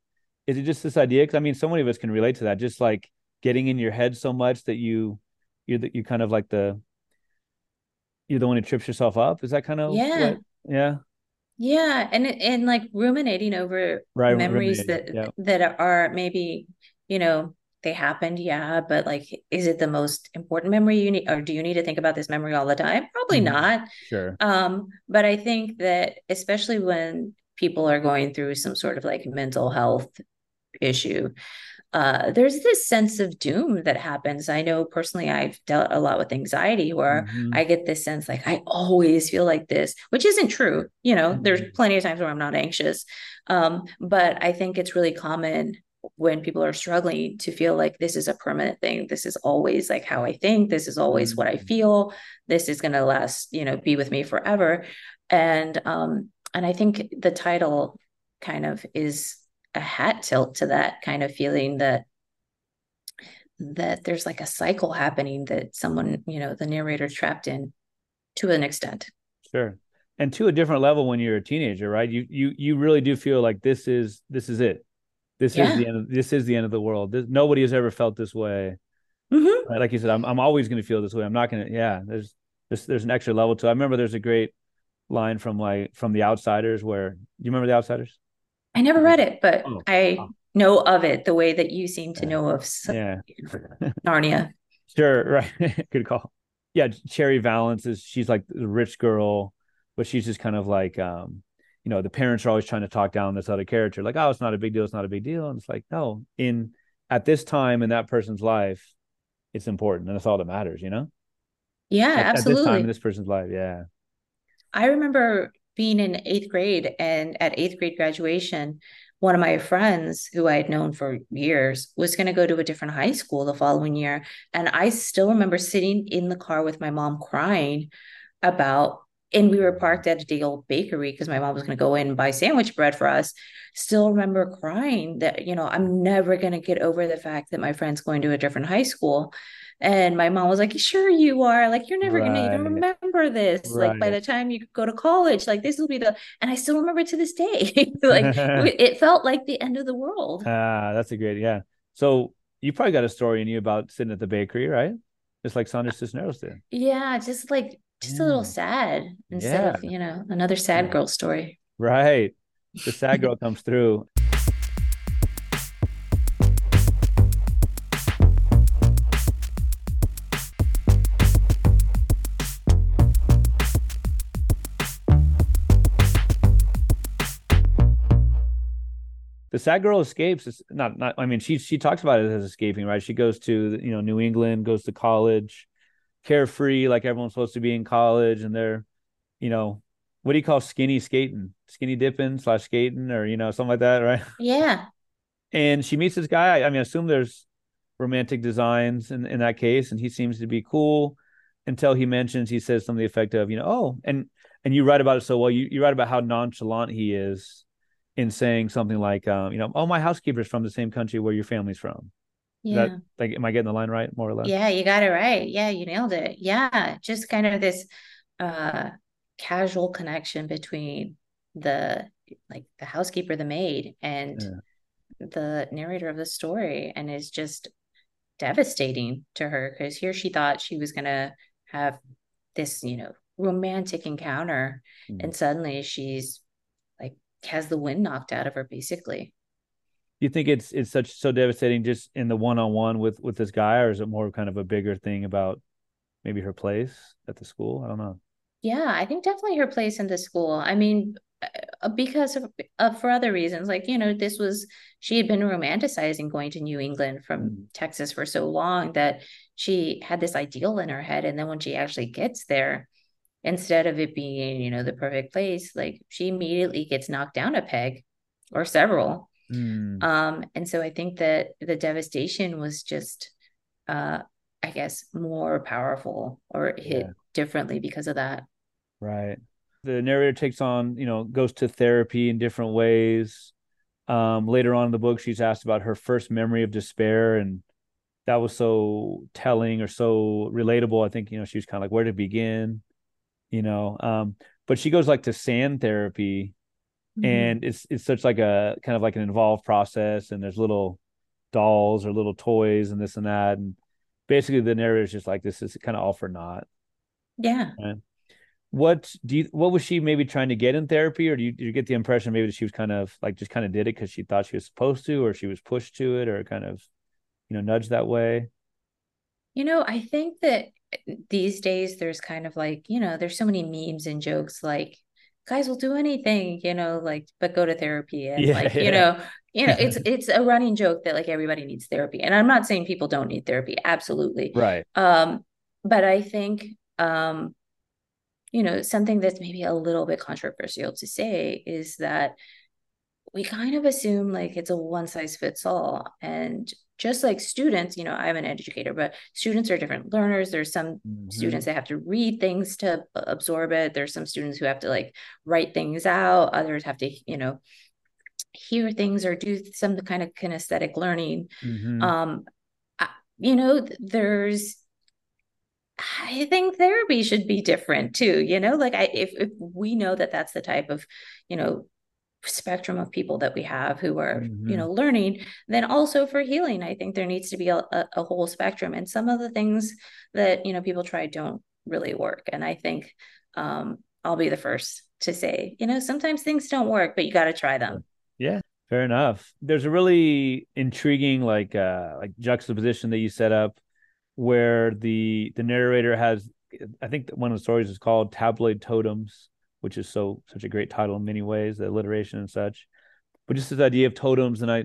is it just this idea? Because I mean, so many of us can relate to that. Just like getting in your head so much that you you're the, you kind of like the you're the one who trips yourself up. Is that kind of yeah what, yeah yeah and and like ruminating over right, memories that yeah. that are maybe you know they happened yeah but like is it the most important memory you need or do you need to think about this memory all the time probably mm-hmm. not sure um but i think that especially when people are going through some sort of like mental health issue uh, there's this sense of doom that happens. I know personally, I've dealt a lot with anxiety where mm-hmm. I get this sense like I always feel like this, which isn't true. You know, mm-hmm. there's plenty of times where I'm not anxious. Um, but I think it's really common when people are struggling to feel like this is a permanent thing. This is always like how I think. This is always what I mm-hmm. feel. This is going to last, you know, be with me forever. And, um, and I think the title kind of is a hat tilt to that kind of feeling that that there's like a cycle happening that someone you know the narrator trapped in to an extent sure and to a different level when you're a teenager right you you you really do feel like this is this is it this yeah. is the end of this is the end of the world this, nobody has ever felt this way mm-hmm. right? like you said i'm, I'm always going to feel this way i'm not going to yeah there's there's there's an extra level to it. i remember there's a great line from like from the outsiders where do you remember the outsiders I never read it, but oh. I know of it the way that you seem to know of yeah. [laughs] Narnia. Sure, right. [laughs] Good call. Yeah, Cherry Valance is she's like the rich girl, but she's just kind of like um, you know, the parents are always trying to talk down this other character, like, oh, it's not a big deal, it's not a big deal. And it's like, no, in at this time in that person's life, it's important and that's all that matters, you know? Yeah, at, absolutely. At this time in this person's life, yeah. I remember being in eighth grade and at eighth grade graduation, one of my friends who I had known for years was going to go to a different high school the following year. And I still remember sitting in the car with my mom crying about, and we were parked at a day old bakery because my mom was going to go in and buy sandwich bread for us. Still remember crying that, you know, I'm never going to get over the fact that my friend's going to a different high school. And my mom was like, sure you are. Like, you're never right. gonna even remember this. Right. Like by the time you go to college, like this will be the and I still remember it to this day. [laughs] [laughs] like it felt like the end of the world. Ah, that's a great, yeah. So you probably got a story in you about sitting at the bakery, right? Just like Sandra Cisneros did. Yeah, just like just yeah. a little sad instead yeah. of, you know, another sad girl story. Right. The sad girl comes through. The sad girl escapes it's not not i mean she she talks about it as escaping right she goes to you know new england goes to college carefree like everyone's supposed to be in college and they're you know what do you call skinny skating skinny dipping slash skating or you know something like that right yeah and she meets this guy. I mean, I assume there's romantic designs in, in that case, and he seems to be cool until he mentions he says something the effect of, you know, oh, and and you write about it so well. You you write about how nonchalant he is in saying something like, um, you know, oh, my housekeeper's from the same country where your family's from. Yeah. That, like, am I getting the line right, more or less? Yeah, you got it right. Yeah, you nailed it. Yeah, just kind of this uh casual connection between the like the housekeeper, the maid, and yeah. the narrator of the story, and it's just devastating to her because here she thought she was gonna have this, you know, romantic encounter, mm. and suddenly she's has the wind knocked out of her, basically. you think it's it's such so devastating just in the one on one with with this guy, or is it more kind of a bigger thing about maybe her place at the school? I don't know. Yeah, I think definitely her place in the school. I mean, uh, because of uh, for other reasons, like you know, this was she had been romanticizing going to New England from mm. Texas for so long that she had this ideal in her head, and then when she actually gets there, instead of it being you know the perfect place, like she immediately gets knocked down a peg or several. Mm. Um, and so I think that the devastation was just, uh, I guess, more powerful or hit yeah. differently because of that. Right. The narrator takes on, you know, goes to therapy in different ways. Um, later on in the book, she's asked about her first memory of despair, and that was so telling or so relatable. I think, you know, she was kind of like, where to begin, you know. Um, but she goes like to sand therapy, mm-hmm. and it's it's such like a kind of like an involved process, and there's little dolls or little toys and this and that, and basically the narrator is just like, this is kind of all for naught. Yeah. Right? what do you what was she maybe trying to get in therapy or do you, do you get the impression maybe that she was kind of like just kind of did it because she thought she was supposed to or she was pushed to it or kind of you know nudged that way you know i think that these days there's kind of like you know there's so many memes and jokes like guys will do anything you know like but go to therapy and yeah, like yeah. you know you know it's [laughs] it's a running joke that like everybody needs therapy and i'm not saying people don't need therapy absolutely right um but i think um you know, something that's maybe a little bit controversial to say is that we kind of assume like it's a one size fits all. And just like students, you know, I'm an educator, but students are different learners. There's some mm-hmm. students that have to read things to absorb it. There's some students who have to like write things out. Others have to, you know, hear things or do some kind of kinesthetic learning. Mm-hmm. Um, you know, there's I think therapy should be different too. You know, like I if if we know that that's the type of, you know, spectrum of people that we have who are mm-hmm. you know learning then also for healing i think there needs to be a, a, a, whole spectrum. And some of the things that you know people try don't really work. And i think um, i'll be the first to say you know sometimes things don't work but you got to try them. Yeah fair enough. There's a really intriguing like uh like juxtaposition that you set up where the the narrator has I think one of the stories is called Tabloid Totems, which is so such a great title in many ways, the alliteration and such. But just this idea of totems, and I,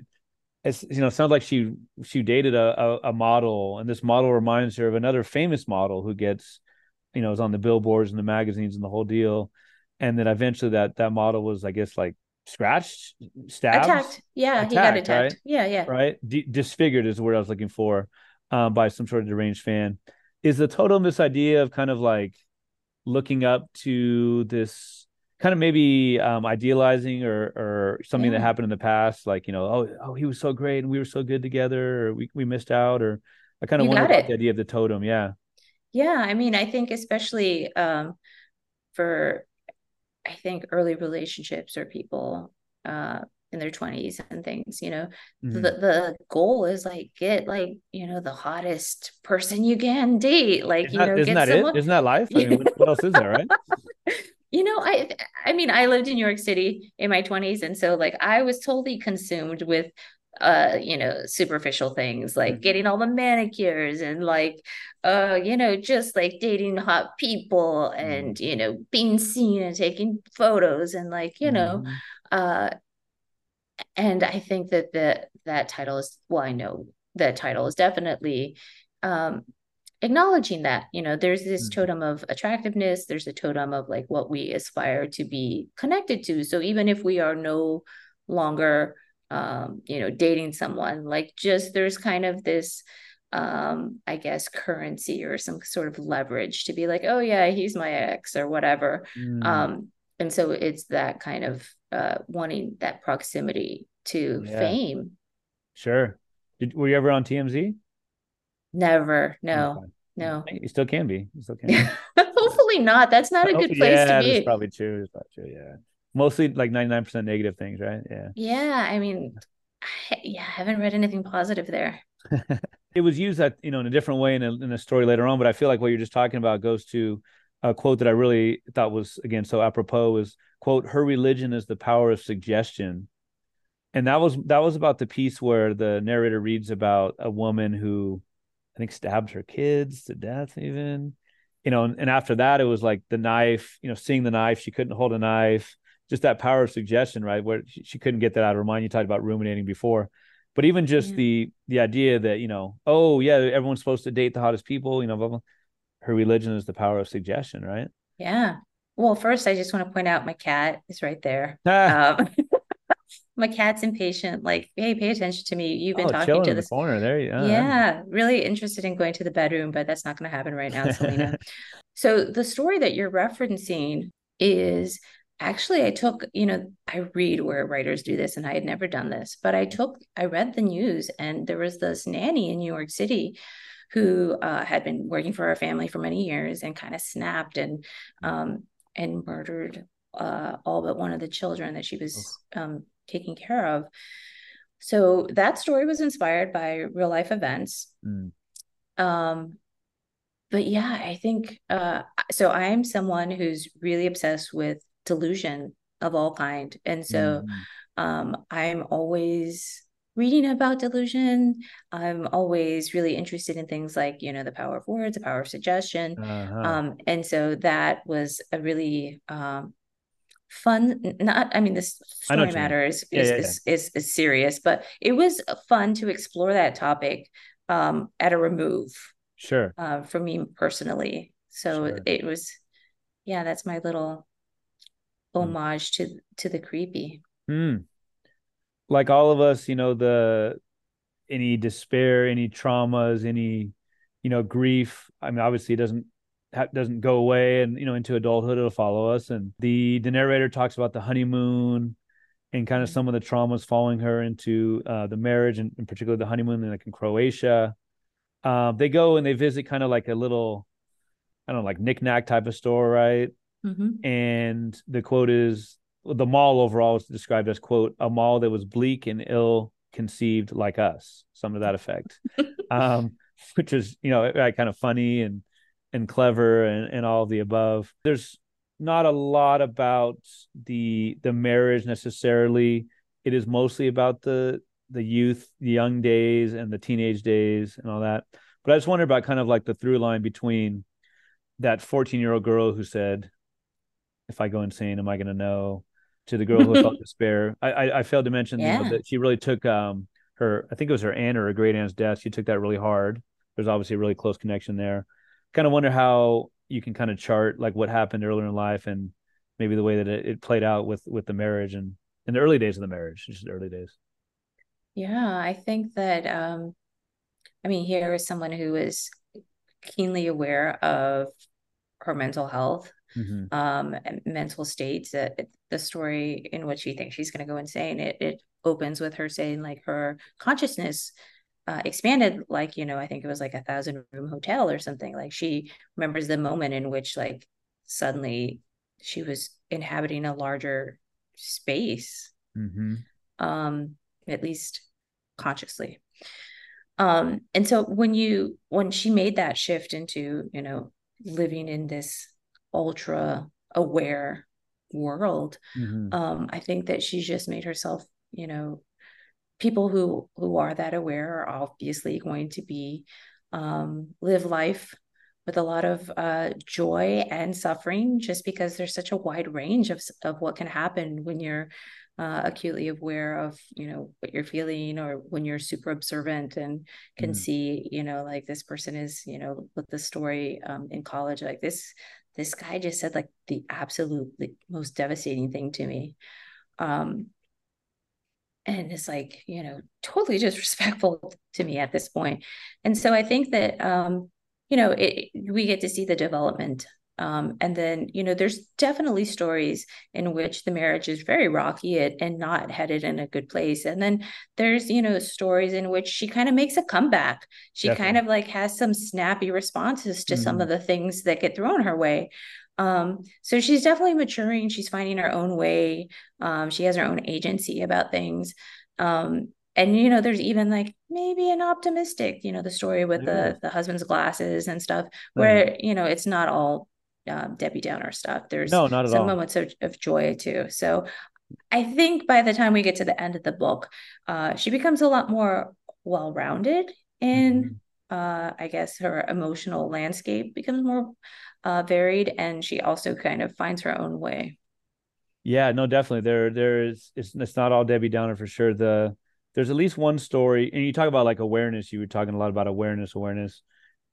it's you know, it sounds like she she dated a, a, a model, and this model reminds her of another famous model who gets, you know, is on the billboards and the magazines and the whole deal, and then eventually that that model was, I guess, like scratched, stabbed, attacked. Yeah, attacked, he got attacked. Right? Yeah, yeah. Right, D- disfigured is the word I was looking for um, by some sort of deranged fan. Is the totem this idea of kind of like looking up to this kind of maybe um, idealizing or or something yeah. that happened in the past, like you know, oh oh he was so great and we were so good together, or we we missed out, or I kind of wonder about the idea of the totem. Yeah. Yeah, I mean, I think especially um, for I think early relationships or people uh, in their 20s and things you know mm-hmm. the the goal is like get like you know the hottest person you can date like isn't you know that, isn't that someone... it isn't that life i mean what else is there right [laughs] you know i i mean i lived in new york city in my 20s and so like i was totally consumed with uh you know superficial things like mm-hmm. getting all the manicures and like uh you know just like dating hot people and mm-hmm. you know being seen and taking photos and like you know mm-hmm. uh and I think that the that title is well, I know the title is definitely um, acknowledging that you know there's this mm-hmm. totem of attractiveness there's a totem of like what we aspire to be connected to so even if we are no longer um, you know, dating someone. Like just there's kind of this um, I guess currency or some sort of leverage to be like, oh yeah, he's my ex or whatever. Mm. Um, and so it's that kind of uh wanting that proximity to yeah. fame. Sure. Did, were you ever on TMZ? Never. No. Okay. No. You still can be. You still can. Be. [laughs] Hopefully not. That's not a good place yeah, to be. That's probably true. That's probably true. Yeah. Mostly like 99% negative things, right? Yeah. Yeah. I mean, I, yeah, I haven't read anything positive there. [laughs] it was used that, you know, in a different way in a, in a story later on, but I feel like what you're just talking about goes to a quote that I really thought was, again, so apropos is quote, her religion is the power of suggestion and that was that was about the piece where the narrator reads about a woman who I think stabbed her kids to death, even. You know, and, and after that, it was like the knife. You know, seeing the knife, she couldn't hold a knife. Just that power of suggestion, right? Where she, she couldn't get that out of her mind. You talked about ruminating before, but even just the the idea that you know, oh yeah, everyone's supposed to date the hottest people. You know, blah, blah. her religion is the power of suggestion, right? Yeah. Well, first, I just want to point out my cat is right there. [laughs] um, [laughs] my cat's impatient. Like, hey, pay attention to me. You've been oh, talking to this corner. There you go. Yeah, really interested in going to the bedroom, but that's not going to happen right now, Selena. [laughs] so the story that you're referencing is actually I took, you know, I read where writers do this, and I had never done this, but I took, I read the news, and there was this nanny in New York City who uh, had been working for her family for many years and kind of snapped and um, and murdered uh, all but one of the children that she was um, taking care of. So that story was inspired by real life events. Mm. Um, but yeah, I think uh, so. I am someone who's really obsessed with delusion of all kind, and so mm. um, I'm always reading about delusion. I'm always really interested in things like you know the power of words, the power of suggestion, uh-huh. um, and so that was a really um, fun not i mean this story matter is is, yeah, yeah. is, is, is serious but it was fun to explore that topic um at a remove sure uh, for me personally so sure. it was yeah that's my little hmm. homage mm. to to the creepy mm. Like all of us you know the any despair any traumas any you know grief i mean obviously it doesn't doesn't go away and you know into adulthood it'll follow us and the the narrator talks about the honeymoon and kind of mm-hmm. some of the traumas following her into uh, the marriage and in particular the honeymoon like in Croatia um, they go and they visit kind of like a little I don't know like knickknack type of store right mm-hmm. and the quote is the mall overall is described as quote a mall that was bleak and ill conceived like us some of that effect [laughs] um, which is you know kind of funny and and clever and, and all the above. There's not a lot about the the marriage necessarily. It is mostly about the the youth, the young days and the teenage days and all that. But I just wonder about kind of like the through line between that 14 year old girl who said, if I go insane, am I going to know? To the girl who felt [laughs] despair. I, I, I failed to mention yeah. you know, that she really took um her, I think it was her aunt or her great aunt's death. She took that really hard. There's obviously a really close connection there kind of wonder how you can kind of chart like what happened earlier in life and maybe the way that it, it played out with with the marriage and in the early days of the marriage, just the early days. Yeah, I think that um I mean here is someone who is keenly aware of her mental health, mm-hmm. um, mental states. Uh, the story in which she thinks she's going to go insane, it, it opens with her saying like her consciousness uh, expanded like you know i think it was like a thousand room hotel or something like she remembers the moment in which like suddenly she was inhabiting a larger space mm-hmm. um at least consciously um and so when you when she made that shift into you know living in this ultra aware world mm-hmm. um i think that she's just made herself you know people who who are that aware are obviously going to be um, live life with a lot of uh, joy and suffering just because there's such a wide range of, of what can happen when you're uh, acutely aware of you know what you're feeling or when you're super observant and can mm. see you know like this person is you know with the story um, in college like this this guy just said like the absolute most devastating thing to me. Um, and it's like you know totally [laughs] disrespectful to me at this point. And so i think that um you know it, we get to see the development um, and then, you know, there's definitely stories in which the marriage is very rocky and not headed in a good place. And then there's, you know, stories in which she kind of makes a comeback. She definitely. kind of like has some snappy responses to mm-hmm. some of the things that get thrown her way. Um, so she's definitely maturing. She's finding her own way. Um, she has her own agency about things. Um, and you know there's even like maybe an optimistic you know the story with the the husband's glasses and stuff where mm-hmm. you know it's not all um, Debbie Downer stuff. There's no, not at some all. moments of, of joy too. So I think by the time we get to the end of the book, uh, she becomes a lot more well rounded in, mm-hmm. uh, I guess, her emotional landscape becomes more uh, varied, and she also kind of finds her own way. Yeah, no, definitely. There, there is. It's, it's not all Debbie Downer for sure. The there's at least one story, and you talk about like awareness. You were talking a lot about awareness, awareness,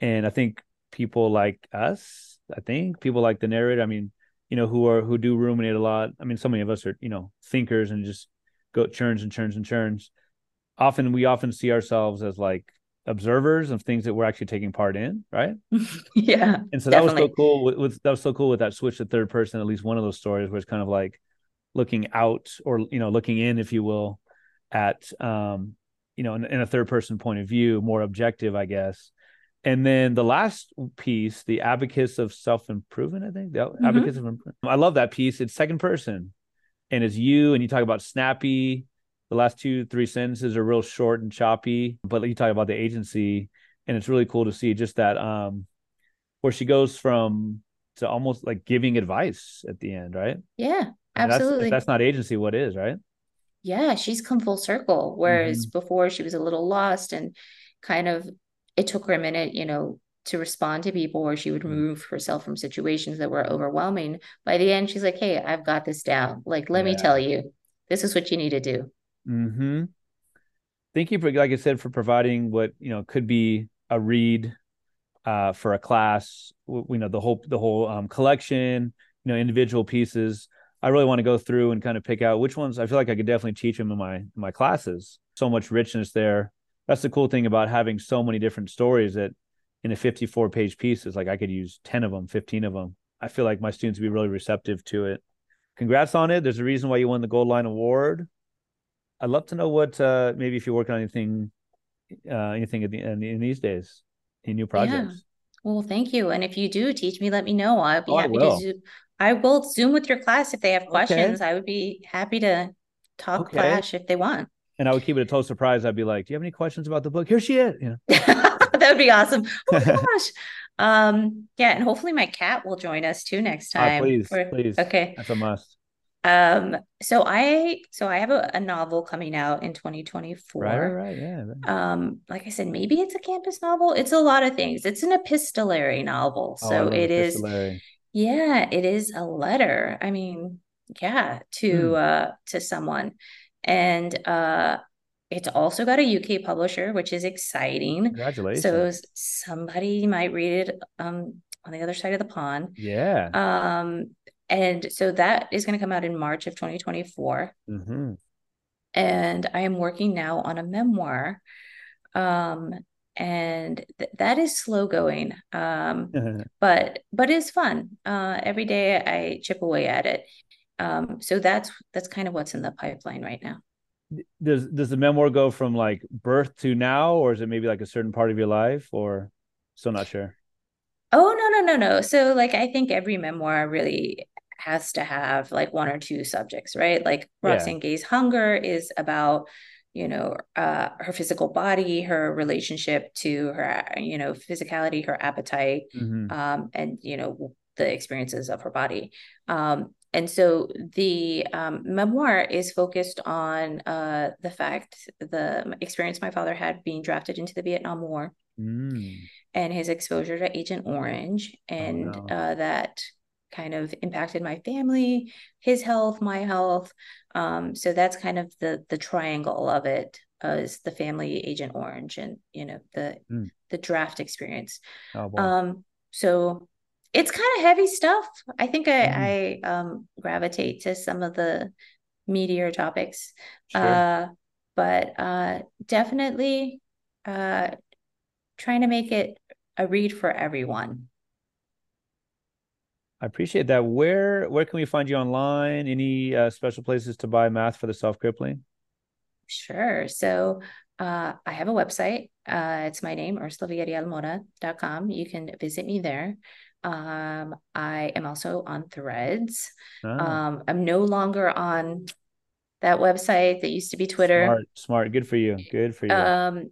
and I think people like us I think people like the narrator. I mean, you know, who are who do ruminate a lot. I mean, so many of us are, you know, thinkers and just go churns and churns and churns. Often we often see ourselves as like observers of things that we're actually taking part in, right? [laughs] yeah. And so that definitely. was so cool with, with, that was so cool with that switch to third person, at least one of those stories where it's kind of like looking out or you know, looking in, if you will, at um, you know, in, in a third person point of view, more objective, I guess and then the last piece, the abacus of self improvement, I think the mm-hmm. abacus of improvement. I love that piece. It's second person, and it's you, and you talk about snappy. The last two, three sentences are real short and choppy, but you talk about the agency, and it's really cool to see just that um, where she goes from to almost like giving advice at the end, right? Yeah, absolutely. That's, that's not agency, what is, right? Yeah, she's come full circle. Whereas mm-hmm. before she was a little lost and kind of it took her a minute, you know, to respond to people or she would mm. remove herself from situations that were overwhelming. By the end, she's like, Hey, I've got this down. Like, let yeah. me tell you, this is what you need to do. Mm-hmm. Thank you for, like I said, for providing what you know could be a read uh, for a class. You know, the whole the whole um, collection. You know, individual pieces. I really want to go through and kind of pick out which ones I feel like I could definitely teach them in my in my classes. So much richness there that's the cool thing about having so many different stories that in a 54 page piece is like I could use 10 of them, 15 of them. I feel like my students would be really receptive to it. Congrats on it. There's a reason why you won the Gold Line Award. I'd love to know what uh, maybe if you're working on anything, uh, anything in, the, in, in these days, any new projects. Yeah. Well, thank you. And if you do teach me, let me know. I'll be oh, happy to zoom. I will zoom with your class if they have questions. Okay. I would be happy to talk okay. Flash if they want and I would keep it a total surprise. I'd be like, "Do you have any questions about the book? Here she is." You know? [laughs] that would be awesome. Oh [laughs] gosh. um, yeah, and hopefully my cat will join us too next ah, time. please, please. Okay, that's a must. Um, so I so I have a, a novel coming out in 2024. Right, right, yeah. Um, like I said, maybe it's a campus novel. It's a lot of things. It's an epistolary novel. Oh, so oh, it is. Yeah, it is a letter. I mean, yeah, to hmm. uh to someone and uh, it's also got a UK publisher, which is exciting. Congratulations! So somebody might read it um, on the other side of the pond. Yeah. Um, and so that is going to come out in March of 2024. Mm-hmm. And I am working now on a memoir. Um, and th- that is slow going um, [laughs] but but it's fun uh, every day i chip away at it um, so that's that's kind of what's in the pipeline right now. Does does the memoir go from like birth to now, or is it maybe like a certain part of your life, or still not sure? Oh no no no no. So like I think every memoir really has to have like one or two subjects, right? Like Roxane yeah. Gay's Hunger is about you know uh, her physical body her relationship to her you know physicality her appetite mm-hmm. um, and you know the experiences of her body um, and so the um, memoir is focused on uh, the fact, the experience my father had being drafted into the Vietnam War mm. and his exposure to Agent Orange. Oh, and oh, no. uh, that kind of impacted my family, his health, my health. Um, so that's kind of the the triangle of it uh, is the family Agent Orange and, you know, the, mm. the draft experience. Oh, um, so it's kind of heavy stuff. I think I, mm. I um, gravitate to some of the meatier topics. Sure. Uh, but uh, definitely uh, trying to make it a read for everyone. I appreciate that. Where where can we find you online? Any uh, special places to buy math for the self crippling? Sure. So uh, I have a website. Uh, it's my name, ursulavillarrealmoura.com. You can visit me there. Um, I am also on Threads. Ah. Um, I'm no longer on that website that used to be Twitter. Smart, smart. Good for you. Good for you. Um,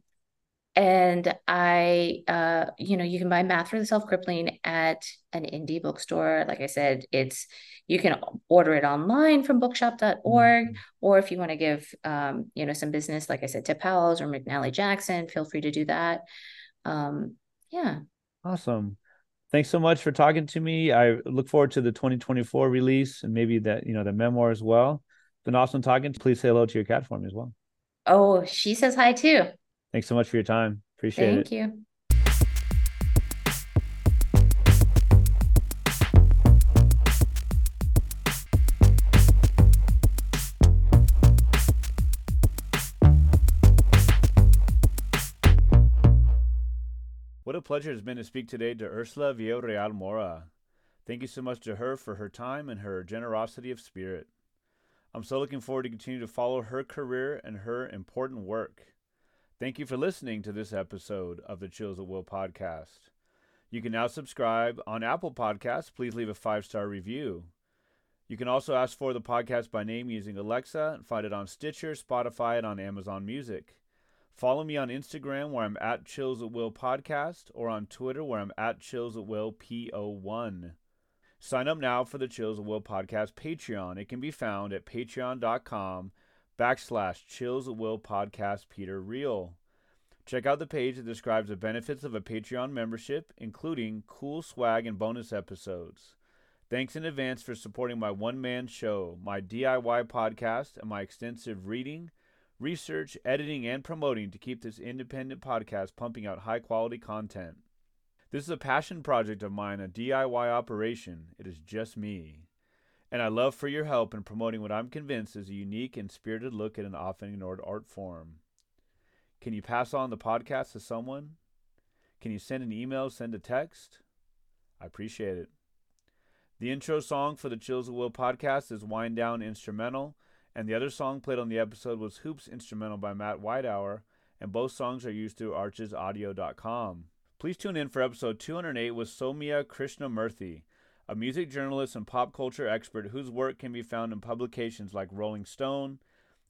and I, uh, you know, you can buy Math for the Self Crippling at an indie bookstore. Like I said, it's you can order it online from bookshop.org, mm-hmm. or if you want to give, um, you know, some business, like I said, to Powell's or McNally Jackson, feel free to do that. Um, yeah. Awesome. Thanks so much for talking to me. I look forward to the 2024 release and maybe that, you know, the memoir as well. Been awesome talking. Please say hello to your cat for me as well. Oh, she says hi too. Thanks so much for your time. Appreciate Thank it. Thank you. What a pleasure it has been to speak today to Ursula Villarreal Moura. Thank you so much to her for her time and her generosity of spirit. I'm so looking forward to continue to follow her career and her important work. Thank you for listening to this episode of the Chills at Will podcast. You can now subscribe on Apple Podcasts. Please leave a five star review. You can also ask for the podcast by name using Alexa and find it on Stitcher, Spotify, and on Amazon Music. Follow me on Instagram where I'm at Chills at Will Podcast or on Twitter where I'm at Chills at Will PO1. Sign up now for the Chills at Will Podcast Patreon. It can be found at patreon.com backslash chills will podcast Peter Real. Check out the page that describes the benefits of a Patreon membership, including cool swag and bonus episodes. Thanks in advance for supporting my one man show, my DIY podcast, and my extensive reading, research, editing, and promoting to keep this independent podcast pumping out high quality content. This is a passion project of mine, a DIY operation. It is just me and I love for your help in promoting what I'm convinced is a unique and spirited look at an often ignored art form. Can you pass on the podcast to someone? Can you send an email, send a text? I appreciate it. The intro song for the Chills at Will podcast is Wind Down Instrumental, and the other song played on the episode was Hoops Instrumental by Matt Whitehour, and both songs are used through archesaudio.com. Please tune in for episode 208 with Sowmya Krishnamurthy a music journalist and pop culture expert whose work can be found in publications like Rolling Stone,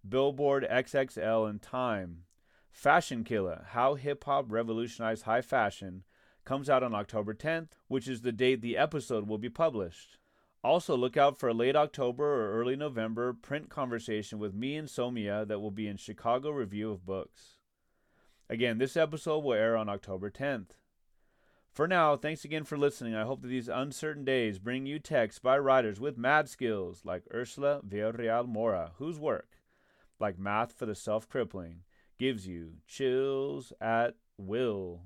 Billboard, XXL, and Time. Fashion Killa How Hip Hop Revolutionized High Fashion comes out on October 10th, which is the date the episode will be published. Also, look out for a late October or early November print conversation with me and Sowmya that will be in Chicago Review of Books. Again, this episode will air on October 10th. For now, thanks again for listening. I hope that these uncertain days bring you texts by writers with mad skills like Ursula Villarreal Moura, whose work, like Math for the Self Crippling, gives you chills at will.